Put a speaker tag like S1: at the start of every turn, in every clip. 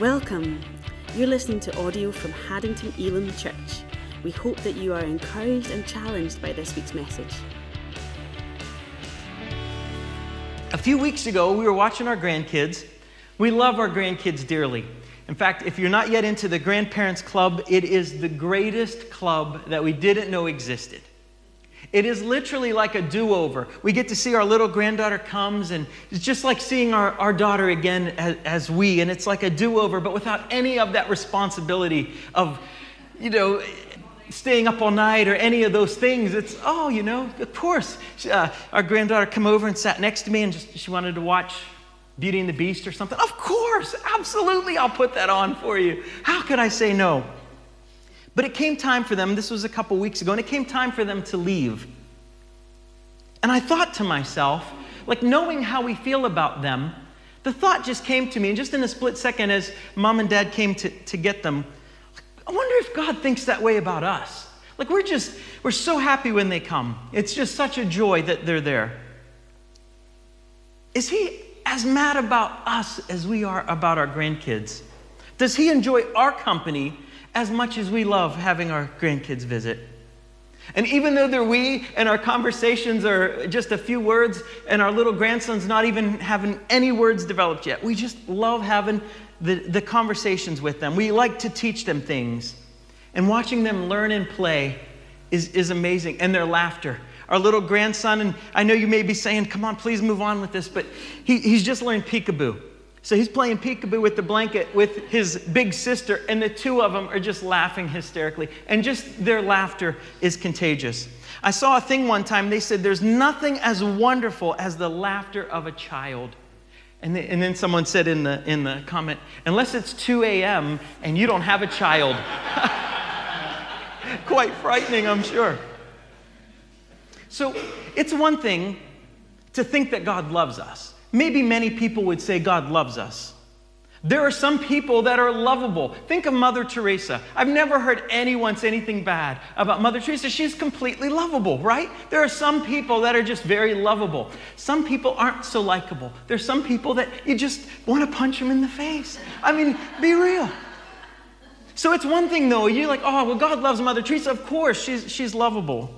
S1: Welcome. You're listening to audio from Haddington Elim Church. We hope that you are encouraged and challenged by this week's message.
S2: A few weeks ago, we were watching our grandkids. We love our grandkids dearly. In fact, if you're not yet into the Grandparents Club, it is the greatest club that we didn't know existed. It is literally like a do over. We get to see our little granddaughter comes, and it's just like seeing our, our daughter again as, as we, and it's like a do over, but without any of that responsibility of, you know, staying up all night or any of those things. It's, oh, you know, of course. Uh, our granddaughter come over and sat next to me, and just, she wanted to watch Beauty and the Beast or something. Of course, absolutely, I'll put that on for you. How could I say no? But it came time for them, this was a couple weeks ago, and it came time for them to leave. And I thought to myself, like knowing how we feel about them, the thought just came to me, and just in a split second as mom and dad came to, to get them, I wonder if God thinks that way about us. Like we're just, we're so happy when they come. It's just such a joy that they're there. Is He as mad about us as we are about our grandkids? Does He enjoy our company as much as we love having our grandkids visit. And even though they're we and our conversations are just a few words and our little grandson's not even having any words developed yet, we just love having the, the conversations with them. We like to teach them things. And watching them learn and play is, is amazing. And their laughter. Our little grandson, and I know you may be saying, come on, please move on with this, but he, he's just learned peekaboo. So he's playing peekaboo with the blanket with his big sister, and the two of them are just laughing hysterically. And just their laughter is contagious. I saw a thing one time, they said, There's nothing as wonderful as the laughter of a child. And, the, and then someone said in the, in the comment, Unless it's 2 a.m. and you don't have a child. Quite frightening, I'm sure. So it's one thing to think that God loves us. Maybe many people would say God loves us. There are some people that are lovable. Think of Mother Teresa. I've never heard anyone say anything bad about Mother Teresa. She's completely lovable, right? There are some people that are just very lovable. Some people aren't so likable. There's some people that you just want to punch them in the face. I mean, be real. So it's one thing though, you're like, oh, well, God loves Mother Teresa. Of course, she's, she's lovable.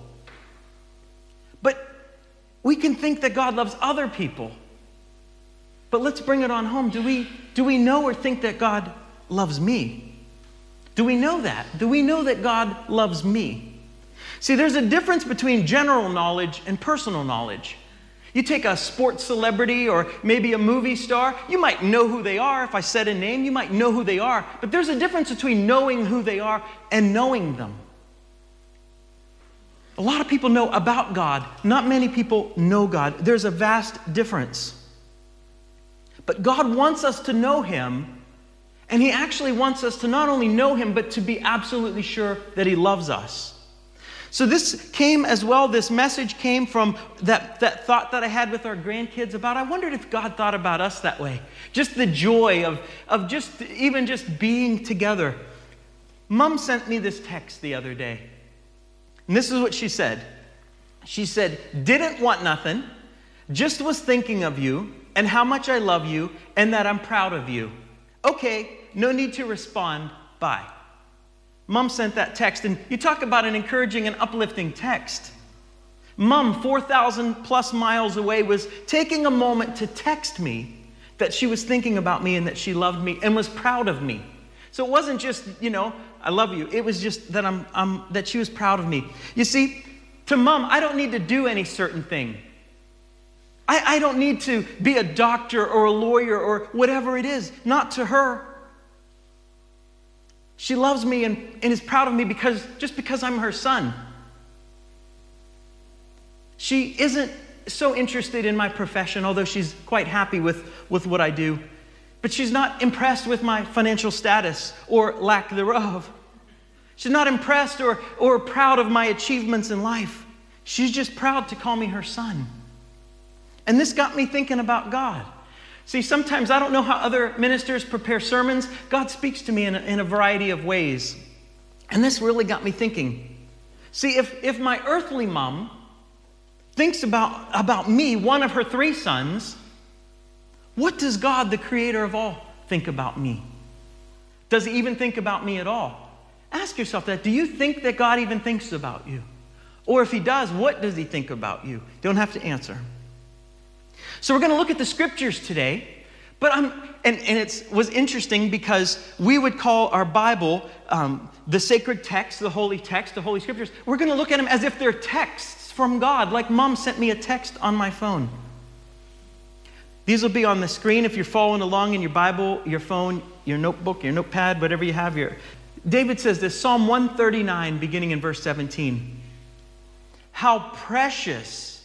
S2: But we can think that God loves other people. But let's bring it on home. Do we, do we know or think that God loves me? Do we know that? Do we know that God loves me? See, there's a difference between general knowledge and personal knowledge. You take a sports celebrity or maybe a movie star, you might know who they are. If I said a name, you might know who they are. But there's a difference between knowing who they are and knowing them. A lot of people know about God, not many people know God. There's a vast difference. But God wants us to know Him, and He actually wants us to not only know Him, but to be absolutely sure that He loves us. So, this came as well, this message came from that, that thought that I had with our grandkids about I wondered if God thought about us that way. Just the joy of, of just even just being together. Mom sent me this text the other day. And this is what she said. She said, Didn't want nothing, just was thinking of you, and how much I love you and that I'm proud of you. Okay, no need to respond. Bye. Mom sent that text, and you talk about an encouraging and uplifting text. Mom, 4,000 plus miles away, was taking a moment to text me that she was thinking about me and that she loved me and was proud of me. So it wasn't just, you know, I love you. It was just that, I'm, I'm, that she was proud of me. You see, to mom, I don't need to do any certain thing. I, I don't need to be a doctor or a lawyer or whatever it is. Not to her. She loves me and, and is proud of me because just because I'm her son. She isn't so interested in my profession, although she's quite happy with, with what I do. But she's not impressed with my financial status or lack thereof. She's not impressed or, or proud of my achievements in life. She's just proud to call me her son. And this got me thinking about God. See, sometimes I don't know how other ministers prepare sermons. God speaks to me in a, in a variety of ways. And this really got me thinking. See, if, if my earthly mom thinks about, about me, one of her three sons, what does God, the creator of all, think about me? Does he even think about me at all? Ask yourself that. Do you think that God even thinks about you? Or if he does, what does he think about you? You don't have to answer. So we're going to look at the scriptures today. But I'm, and, and it was interesting because we would call our Bible um, the sacred text, the holy text, the holy scriptures. We're going to look at them as if they're texts from God, like mom sent me a text on my phone. These will be on the screen if you're following along in your Bible, your phone, your notebook, your notepad, whatever you have here. David says this Psalm 139, beginning in verse 17. How precious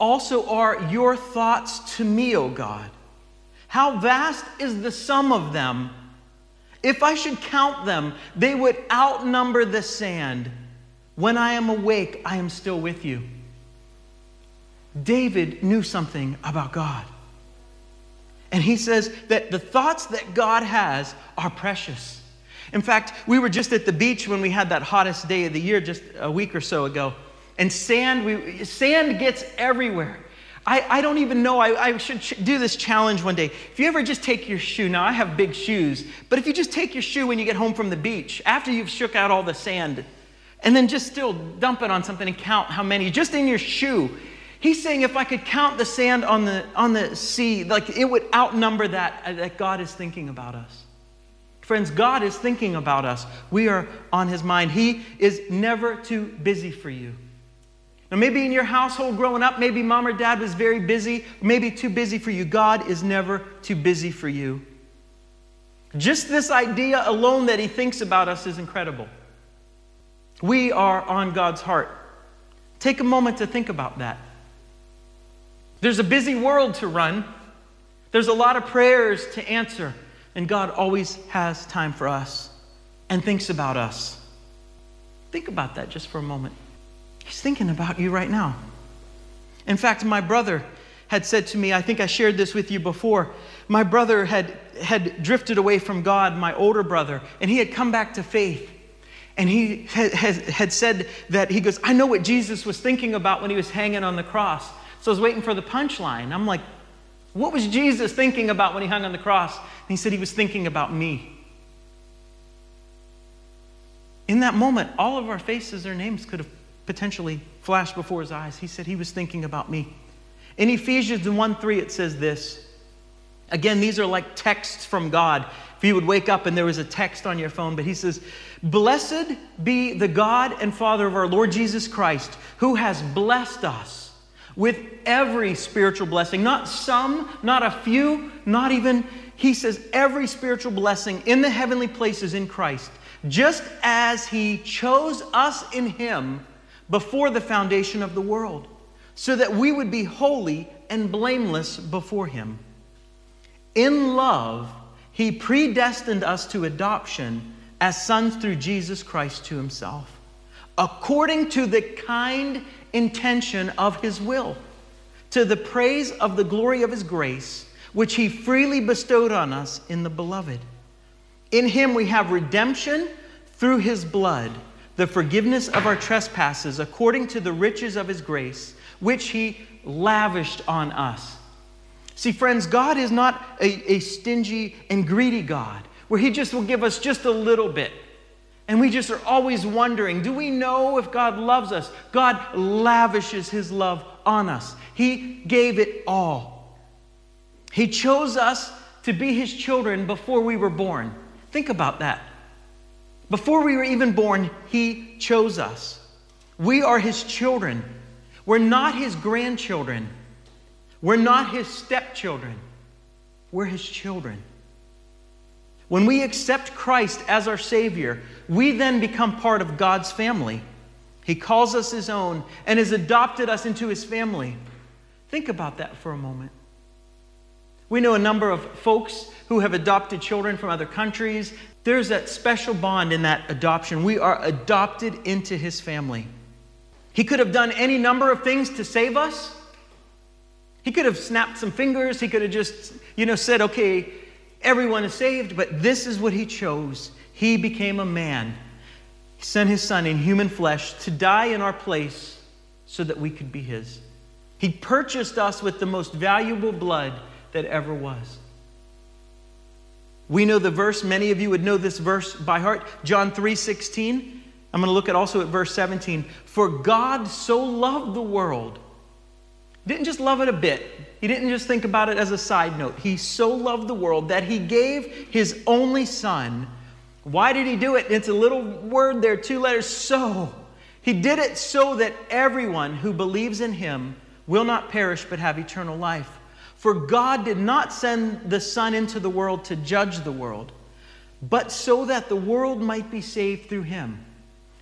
S2: also are your thoughts to me, O God. How vast is the sum of them? If I should count them, they would outnumber the sand. When I am awake, I am still with you. David knew something about God. And he says that the thoughts that God has are precious. In fact, we were just at the beach when we had that hottest day of the year just a week or so ago. And sand, we, sand gets everywhere. I, I don't even know. I, I should ch- do this challenge one day. If you ever just take your shoe, now I have big shoes, but if you just take your shoe when you get home from the beach, after you've shook out all the sand, and then just still dump it on something and count how many, just in your shoe. He's saying if I could count the sand on the, on the sea, like it would outnumber that, uh, that God is thinking about us. Friends, God is thinking about us. We are on his mind. He is never too busy for you. Now, maybe in your household growing up, maybe mom or dad was very busy, maybe too busy for you. God is never too busy for you. Just this idea alone that He thinks about us is incredible. We are on God's heart. Take a moment to think about that. There's a busy world to run, there's a lot of prayers to answer, and God always has time for us and thinks about us. Think about that just for a moment. He's thinking about you right now. In fact, my brother had said to me, I think I shared this with you before. My brother had, had drifted away from God, my older brother, and he had come back to faith. And he had, had, said that he goes, I know what Jesus was thinking about when he was hanging on the cross. So I was waiting for the punchline. I'm like, what was Jesus thinking about when he hung on the cross? And he said he was thinking about me. In that moment, all of our faces or names could have potentially flashed before his eyes. He said he was thinking about me. In Ephesians 1 3, it says this. Again, these are like texts from God. If you would wake up and there was a text on your phone, but he says, Blessed be the God and Father of our Lord Jesus Christ, who has blessed us with every spiritual blessing. Not some, not a few, not even, he says, every spiritual blessing in the heavenly places in Christ, just as he chose us in him before the foundation of the world, so that we would be holy and blameless before Him. In love, He predestined us to adoption as sons through Jesus Christ to Himself, according to the kind intention of His will, to the praise of the glory of His grace, which He freely bestowed on us in the Beloved. In Him we have redemption through His blood the forgiveness of our trespasses according to the riches of his grace, which he lavished on us. See, friends, God is not a, a stingy and greedy God where he just will give us just a little bit. And we just are always wondering do we know if God loves us? God lavishes his love on us, he gave it all. He chose us to be his children before we were born. Think about that. Before we were even born, He chose us. We are His children. We're not His grandchildren. We're not His stepchildren. We're His children. When we accept Christ as our Savior, we then become part of God's family. He calls us His own and has adopted us into His family. Think about that for a moment. We know a number of folks who have adopted children from other countries. There's that special bond in that adoption. We are adopted into his family. He could have done any number of things to save us. He could have snapped some fingers. He could have just, you know, said, okay, everyone is saved, but this is what he chose. He became a man. He sent his son in human flesh to die in our place so that we could be his. He purchased us with the most valuable blood that ever was. We know the verse, many of you would know this verse by heart, John 3 16. I'm going to look at also at verse 17. For God so loved the world. Didn't just love it a bit. He didn't just think about it as a side note. He so loved the world that he gave his only son. Why did he do it? It's a little word there, two letters, so. He did it so that everyone who believes in him will not perish but have eternal life. For God did not send the Son into the world to judge the world, but so that the world might be saved through him.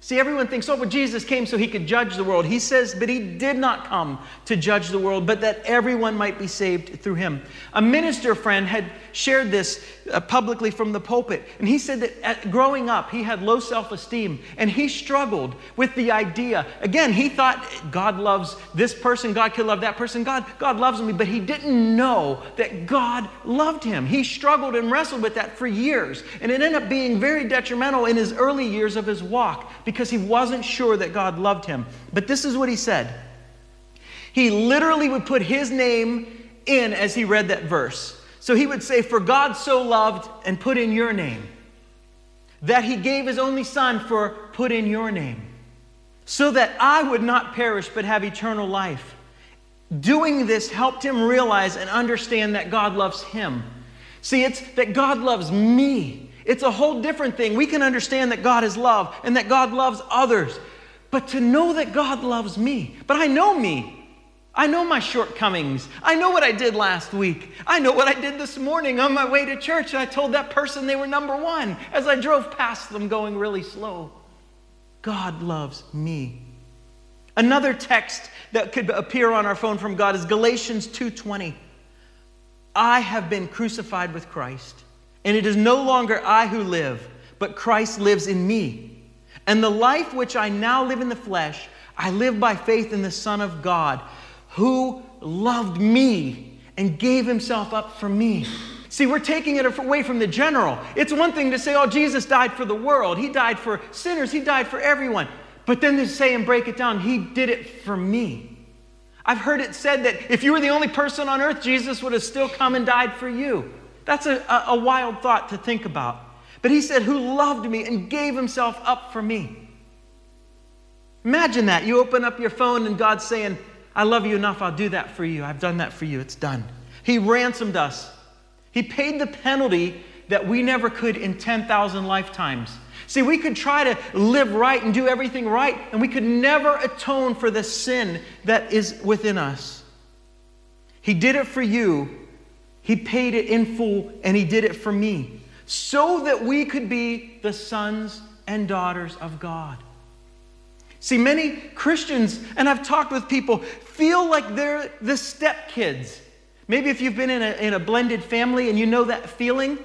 S2: See, everyone thinks, oh, but Jesus came so he could judge the world. He says, but he did not come to judge the world, but that everyone might be saved through him. A minister friend had shared this uh, publicly from the pulpit, and he said that at, growing up, he had low self esteem, and he struggled with the idea. Again, he thought God loves this person, God could love that person, God, God loves me, but he didn't know that God loved him. He struggled and wrestled with that for years, and it ended up being very detrimental in his early years of his walk because he wasn't sure that God loved him. But this is what he said. He literally would put his name in as he read that verse. So he would say, For God so loved, and put in your name. That he gave his only son for put in your name. So that I would not perish but have eternal life. Doing this helped him realize and understand that God loves him. See, it's that God loves me. It's a whole different thing. We can understand that God is love and that God loves others. But to know that God loves me, but I know me. I know my shortcomings. I know what I did last week. I know what I did this morning on my way to church. And I told that person they were number one as I drove past them going really slow. God loves me. Another text that could appear on our phone from God is Galatians 2:20. I have been crucified with Christ. And it is no longer I who live, but Christ lives in me. And the life which I now live in the flesh, I live by faith in the Son of God, who loved me and gave himself up for me. See, we're taking it away from the general. It's one thing to say, oh, Jesus died for the world. He died for sinners. He died for everyone. But then to say and break it down, He did it for me. I've heard it said that if you were the only person on earth, Jesus would have still come and died for you. That's a, a, wild thought to think about. But he said, Who loved me and gave himself up for me. Imagine that. You open up your phone and God's saying, I love you enough, I'll do that for you. I've done that for you, it's done. He ransomed us, He paid the penalty that we never could in 10,000 lifetimes. See, we could try to live right and do everything right, and we could never atone for the sin that is within us. He did it for you, he paid it in full and He did it for me so that we could be the sons and daughters of God. See, many Christians, and I've talked with people, feel like they're the stepkids. Maybe if you've been in a, in a blended family and you know that feeling,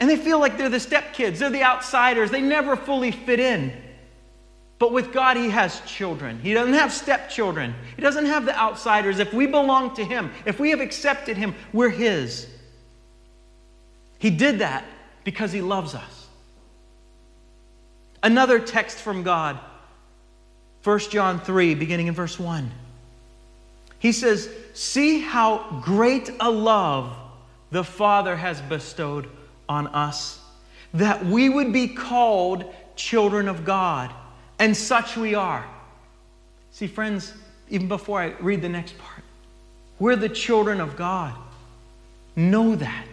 S2: and they feel like they're the stepkids, they're the outsiders, they never fully fit in. But with God, He has children. He doesn't have stepchildren. He doesn't have the outsiders. If we belong to Him, if we have accepted Him, we're His. He did that because He loves us. Another text from God, 1 John 3, beginning in verse 1. He says, See how great a love the Father has bestowed on us, that we would be called children of God and such we are. See, friends, even before I read the next part, we're the children of God. Know that.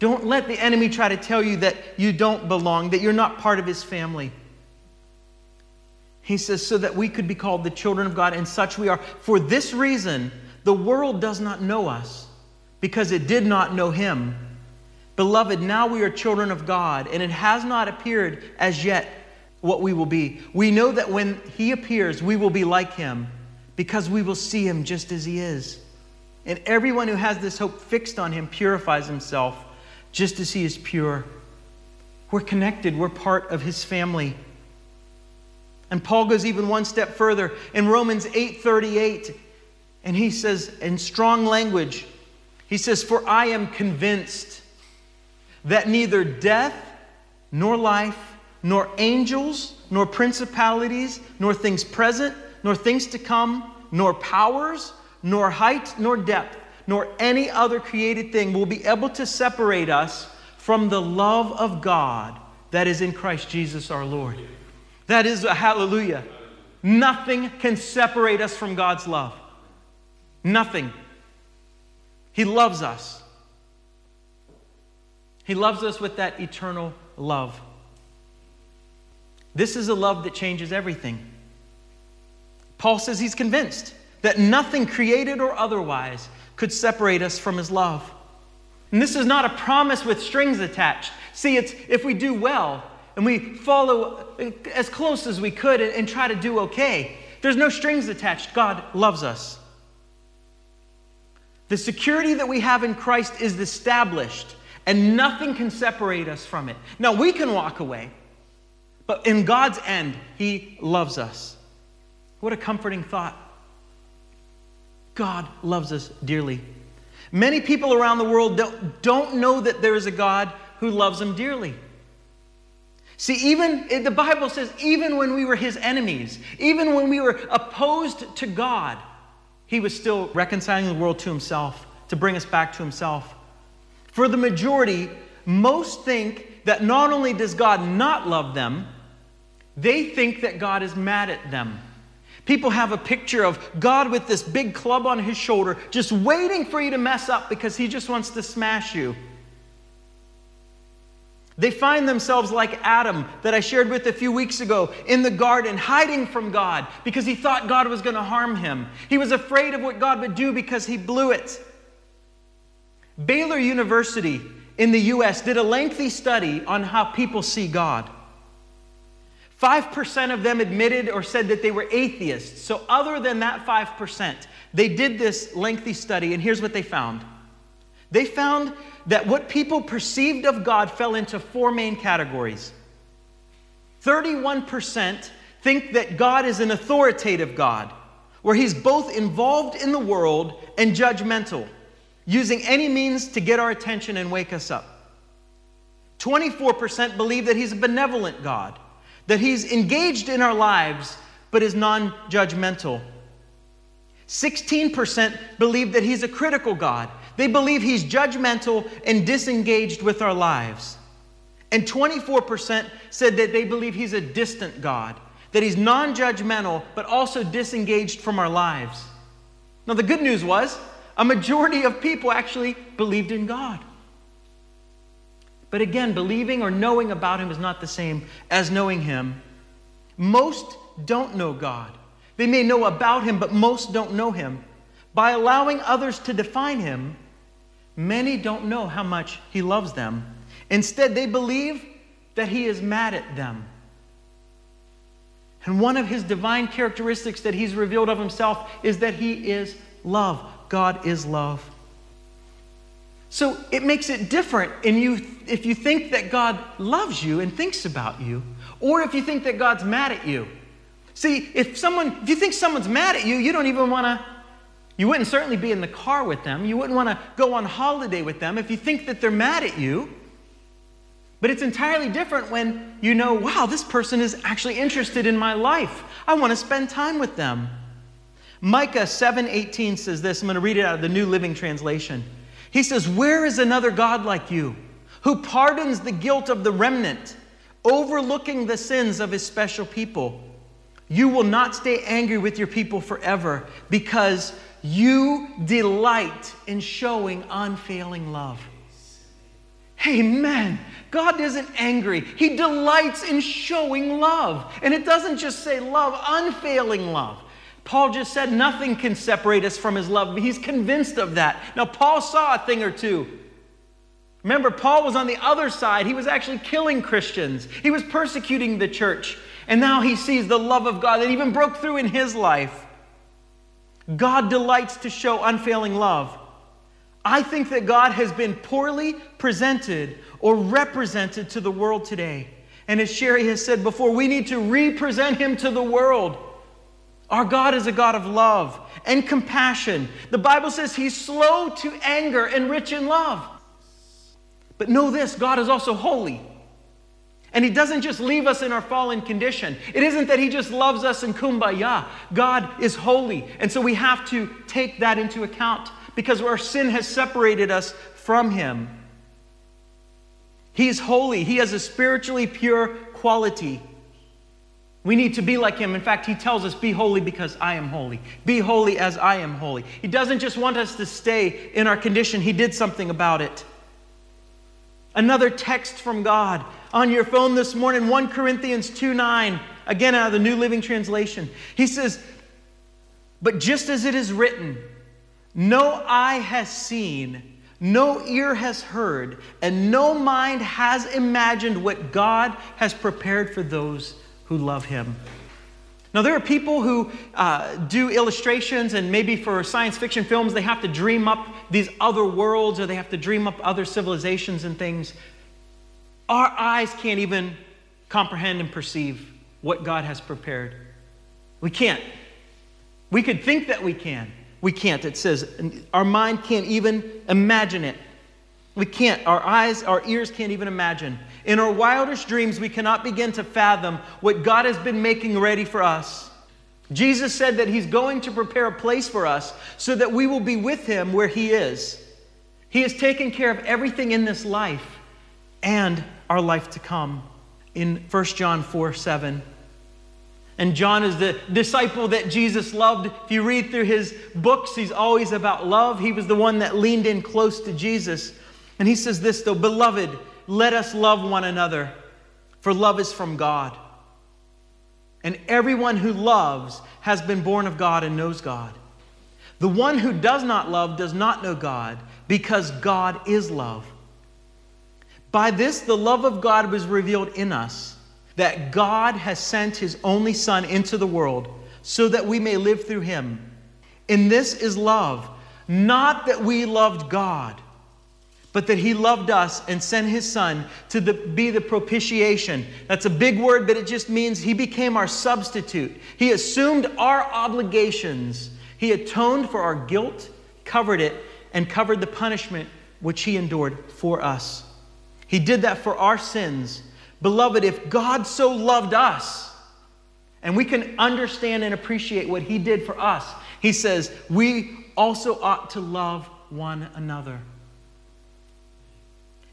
S2: Don't let the enemy try to tell you that you don't belong, that you're not part of his family. He says, so that we could be called the children of God, and such we are. For this reason, the world does not know us, because it did not know him. Beloved, now we are children of God, and it has not appeared as yet what we will be. We know that when He appears, we will be like Him because we will see Him just as He is. And everyone who has this hope fixed on Him purifies himself just as He is pure. We're connected, we're part of His family. And Paul goes even one step further in Romans 8:38 and he says in strong language he says for I am convinced that neither death nor life nor angels, nor principalities, nor things present, nor things to come, nor powers, nor height, nor depth, nor any other created thing will be able to separate us from the love of God that is in Christ Jesus our Lord. That is a hallelujah. Nothing can separate us from God's love. Nothing. He loves us. He loves us with that eternal love. This is a love that changes everything. Paul says he's convinced that nothing created or otherwise could separate us from his love. And this is not a promise with strings attached. See, it's if we do well and we follow as close as we could and, and try to do okay, there's no strings attached. God loves us. The security that we have in Christ is established, and nothing can separate us from it. Now, we can walk away, but in God's end, He loves us. What a comforting thought. God loves us dearly. Many people around the world don't, know that there is a God who loves them dearly. See, even the Bible says, even when we were his enemies, even when we were opposed to God, he was still reconciling the world to himself to bring us back to himself. For the majority, most think that not only does God not love them, they think that God is mad at them. People have a picture of God with this big club on his shoulder, just waiting for you to mess up because he just wants to smash you. They find themselves like Adam, that I shared with a few weeks ago, in the garden, hiding from God because he thought God was going to harm him. He was afraid of what God would do because he blew it. Baylor University in the U.S. did a lengthy study on how people see God. 5% of them admitted or said that they were atheists. So, other than that 5%, they did this lengthy study, and here's what they found. They found that what people perceived of God fell into four main categories. 31% think that God is an authoritative God, where he's both involved in the world and judgmental, using any means to get our attention and wake us up. 24% believe that he's a benevolent God that He's engaged in our lives but is non judgmental. 16% believe that He's a critical God. They believe He's judgmental and disengaged with our lives. And 24% said that they believe He's a distant God, that He's non judgmental but also disengaged from our lives. Now, the good news was a majority of people actually believed in God. But again, believing or knowing about Him is not the same as knowing Him. Most don't know God. They may know about Him, but most don't know Him. By allowing others to define Him, many don't know how much He loves them. Instead, they believe that He is mad at them. And one of His divine characteristics that He's revealed of Himself is that He is love. God is love. So it makes it different in you if you think that God loves you and thinks about you, or if you think that God's mad at you. See, if someone, if you think someone's mad at you, you don't even want to, you wouldn't certainly be in the car with them. You wouldn't want to go on holiday with them if you think that they're mad at you. But it's entirely different when you know, wow, this person is actually interested in my life. I want to spend time with them. Micah 7:18 says this. I'm going to read it out of the New Living Translation. He says, Where is another God like you who pardons the guilt of the remnant, overlooking the sins of his special people? You will not stay angry with your people forever because you delight in showing unfailing love. Amen. God isn't angry. He delights in showing love. And it doesn't just say love, unfailing love. Paul just said nothing can separate us from his love. He's convinced of that. Now, Paul saw a thing or two. Remember, Paul was on the other side. He was actually killing Christians, he was persecuting the church. And now he sees the love of God that even broke through in his life. God delights to show unfailing love. I think that God has been poorly presented or represented to the world today. And as Sherry has said before, we need to represent him to the world. Our God is a God of love and compassion. The Bible says He's slow to anger and rich in love. But know this God is also holy. And He doesn't just leave us in our fallen condition. It isn't that He just loves us in kumbaya. God is holy. And so we have to take that into account because our sin has separated us from Him. He's holy, He has a spiritually pure quality. We need to be like him. In fact, he tells us, Be holy because I am holy. Be holy as I am holy. He doesn't just want us to stay in our condition, he did something about it. Another text from God on your phone this morning, 1 Corinthians 2 9, again out of the New Living Translation. He says, But just as it is written, no eye has seen, no ear has heard, and no mind has imagined what God has prepared for those who love Him. Now, there are people who uh, do illustrations, and maybe for science fiction films, they have to dream up these other worlds or they have to dream up other civilizations and things. Our eyes can't even comprehend and perceive what God has prepared. We can't. We could think that we can. We can't. It says our mind can't even imagine it. We can't. Our eyes, our ears can't even imagine. In our wildest dreams, we cannot begin to fathom what God has been making ready for us. Jesus said that He's going to prepare a place for us so that we will be with Him where He is. He has taken care of everything in this life and our life to come in 1 John 4 7. And John is the disciple that Jesus loved. If you read through his books, he's always about love. He was the one that leaned in close to Jesus. And he says this, though, Beloved, let us love one another, for love is from God. And everyone who loves has been born of God and knows God. The one who does not love does not know God, because God is love. By this, the love of God was revealed in us, that God has sent his only Son into the world so that we may live through him. In this is love, not that we loved God but that he loved us and sent his son to the, be the propitiation. That's a big word, but it just means he became our substitute. He assumed our obligations. He atoned for our guilt, covered it, and covered the punishment which he endured for us. He did that for our sins. Beloved, if God so loved us, and we can understand and appreciate what he did for us, he says, we also ought to love one another.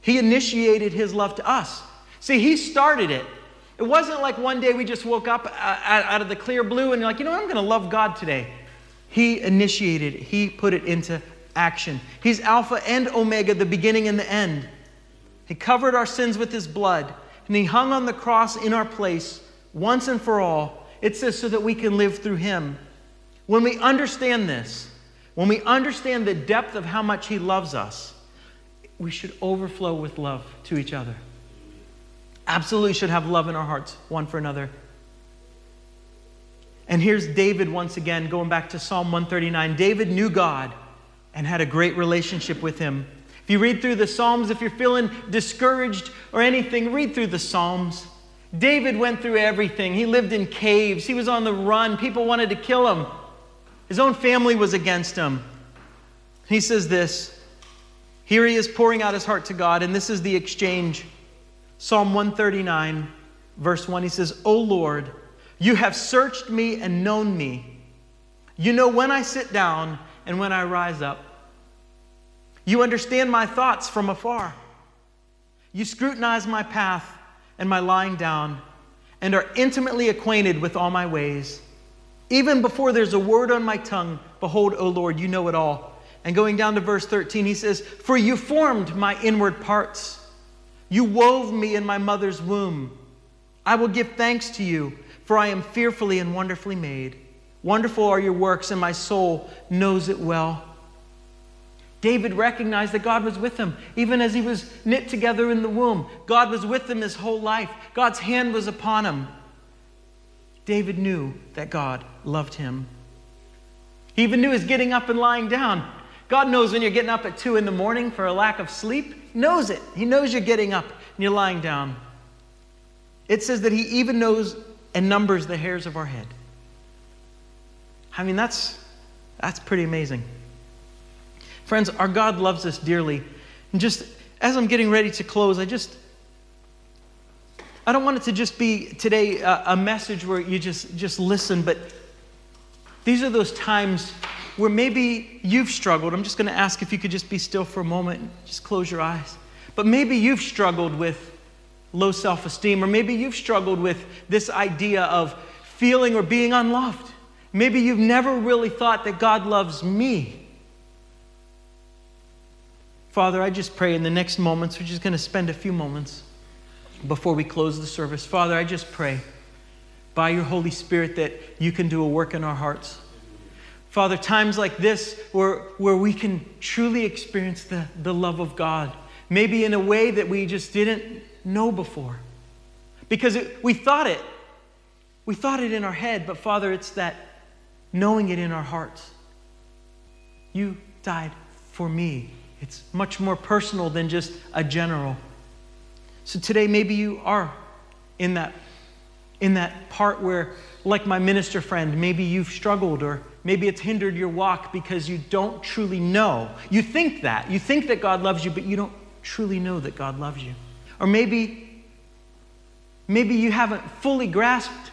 S2: He initiated his love to us. See, he started it. It wasn't like one day we just woke up uh, out of the clear blue and you're like, you know what, I'm going to love God today. He initiated it, he put it into action. He's Alpha and Omega, the beginning and the end. He covered our sins with his blood, and he hung on the cross in our place once and for all. It says so that we can live through him. When we understand this, when we understand the depth of how much he loves us, we should overflow with love to each other. Absolutely should have love in our hearts, one for another. And here's David once again, going back to Psalm 139. David knew God and had a great relationship with him. If you read through the Psalms, if you're feeling discouraged or anything, read through the Psalms. David went through everything. He lived in caves, he was on the run. People wanted to kill him, his own family was against him. He says this here he is pouring out his heart to God, and this is the exchange. Psalm 139, verse 1, he says, O Lord, you have searched me and known me. You know when I sit down and when I rise up. You understand my thoughts from afar. You scrutinize my path and my lying down, and are intimately acquainted with all my ways. Even before there's a word on my tongue, behold, O Lord, you know it all. And going down to verse 13, he says, For you formed my inward parts. You wove me in my mother's womb. I will give thanks to you, for I am fearfully and wonderfully made. Wonderful are your works, and my soul knows it well. David recognized that God was with him, even as he was knit together in the womb. God was with him his whole life, God's hand was upon him. David knew that God loved him. He even knew his getting up and lying down. God knows when you're getting up at 2 in the morning for a lack of sleep. He knows it. He knows you're getting up and you're lying down. It says that He even knows and numbers the hairs of our head. I mean, that's, that's pretty amazing. Friends, our God loves us dearly. And just as I'm getting ready to close, I just, I don't want it to just be today a, a message where you just, just listen, but these are those times where maybe you've struggled. I'm just going to ask if you could just be still for a moment, and just close your eyes. But maybe you've struggled with low self esteem, or maybe you've struggled with this idea of feeling or being unloved. Maybe you've never really thought that God loves me. Father, I just pray in the next moments, we're just going to spend a few moments before we close the service. Father, I just pray by your Holy Spirit that you can do a work in our hearts. Father, times like this where, where we can truly experience the, the love of God, maybe in a way that we just didn't know before. Because it, we thought it. We thought it in our head, but Father, it's that knowing it in our hearts. You died for me. It's much more personal than just a general. So today, maybe you are in that, in that part where, like my minister friend, maybe you've struggled or maybe it's hindered your walk because you don't truly know. You think that. You think that God loves you, but you don't truly know that God loves you. Or maybe, maybe you haven't fully grasped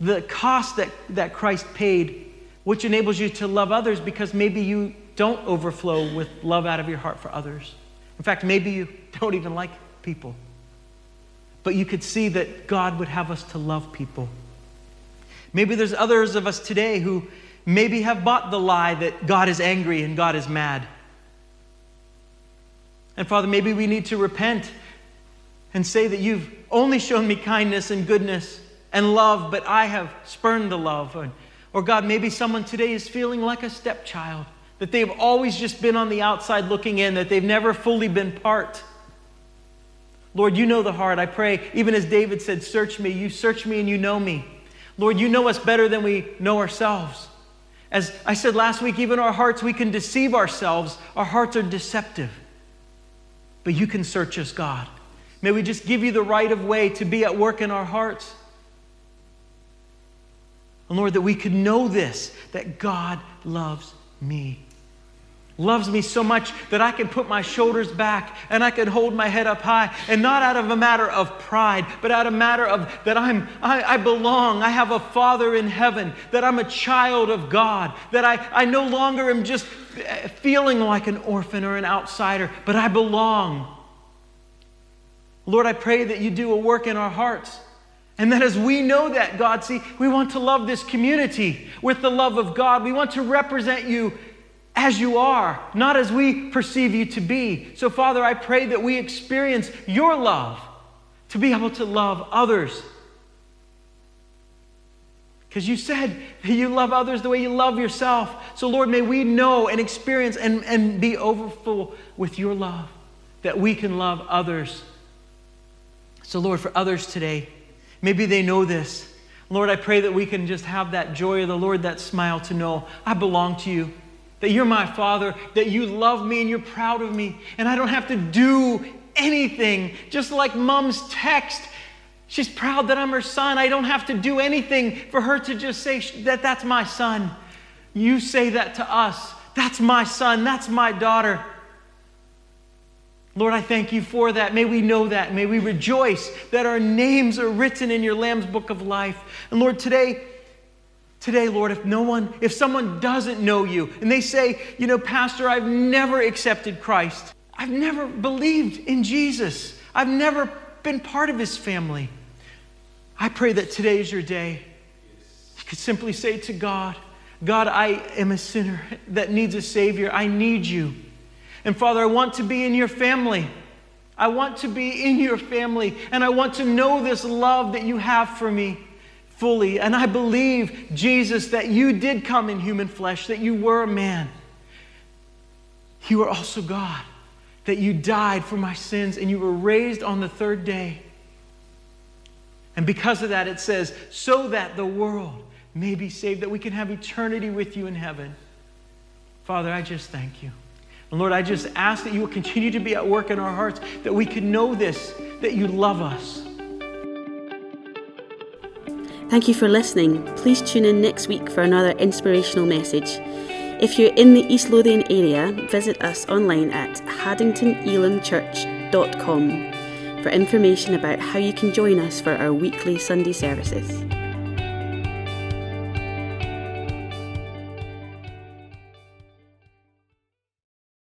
S2: the cost that, that Christ paid, which enables you to love others because maybe you don't overflow with love out of your heart for others. In fact, maybe you don't even like people. But you could see that God would have us to love people. Maybe there's others of us today who maybe have bought the lie that God is angry and God is mad. And Father, maybe we need to repent and say that you've only shown me kindness and goodness and love, but I have spurned the love. Or God, maybe someone today is feeling like a stepchild that they've always just been on the outside looking in, that they've never fully been part. Lord, you know the heart. I pray, even as David said, Search me. You search me and you know me. Lord, you know us better than we know ourselves. As I said last week, even our hearts, we can deceive ourselves. Our hearts are deceptive. But you can search us, God. May we just give you the right of way to be at work in our hearts. And Lord, that we could know this that God loves me loves me so much that I can put my shoulders back and I can hold my head up high and not out of a matter of pride, but out of a matter of that I'm, I, I, belong. I have a father in heaven, that I'm a child of God, that I, I no longer am just eh, feeling like an orphan or an outsider, but I belong. Lord, I pray that you do a work in our hearts. And that as we know that, God, see, we want to love this community with the love of God. We want to represent you as you are, not as we perceive you to be. So, Father, I pray that we experience your love to be able to love others. Because you said that you love others the way you love yourself. So, Lord, may we know and experience and, and be overfull with your love that we can love others. So, Lord, for others today, maybe they know this. Lord, I pray that we can just have that joy of the Lord, that smile to know I belong to you that you're my father, that you love me and you're proud of me, and I don't have to do anything. Just like mom's text, she's proud that I'm her son. I don't have to do anything for her to just say that that's my son. You say that to us. That's my son. That's my daughter. Lord, I thank you for that. May we know that. May we rejoice that our names are written in your Lamb's book of life. And Lord, today, Today, Lord, if no one, if someone doesn't know you and they say, you know, Pastor, I've never accepted Christ, I've never believed in Jesus, I've never been part of his family, I pray that today is your day. You could simply say to God, God, I am a sinner that needs a Savior. I need you. And Father, I want to be in your family. I want to be in your family, and I want to know this love that you have for me fully. And I believe, Jesus, that you did come in human flesh, that you were a man. You were also God, that you died for my sins and you were raised on the third day. And because of that, it says, so that the world may be saved, that we can have eternity with you in heaven. Father, I just thank you. And Lord, I just ask that you will continue to be at work in our hearts, that we can know this, that you love us
S1: Thank you for listening. Please tune in next week for another inspirational message. If you're in the East Lothian area, visit us online at haddingtonelimchurch.com for information about how you can join us for our weekly Sunday services.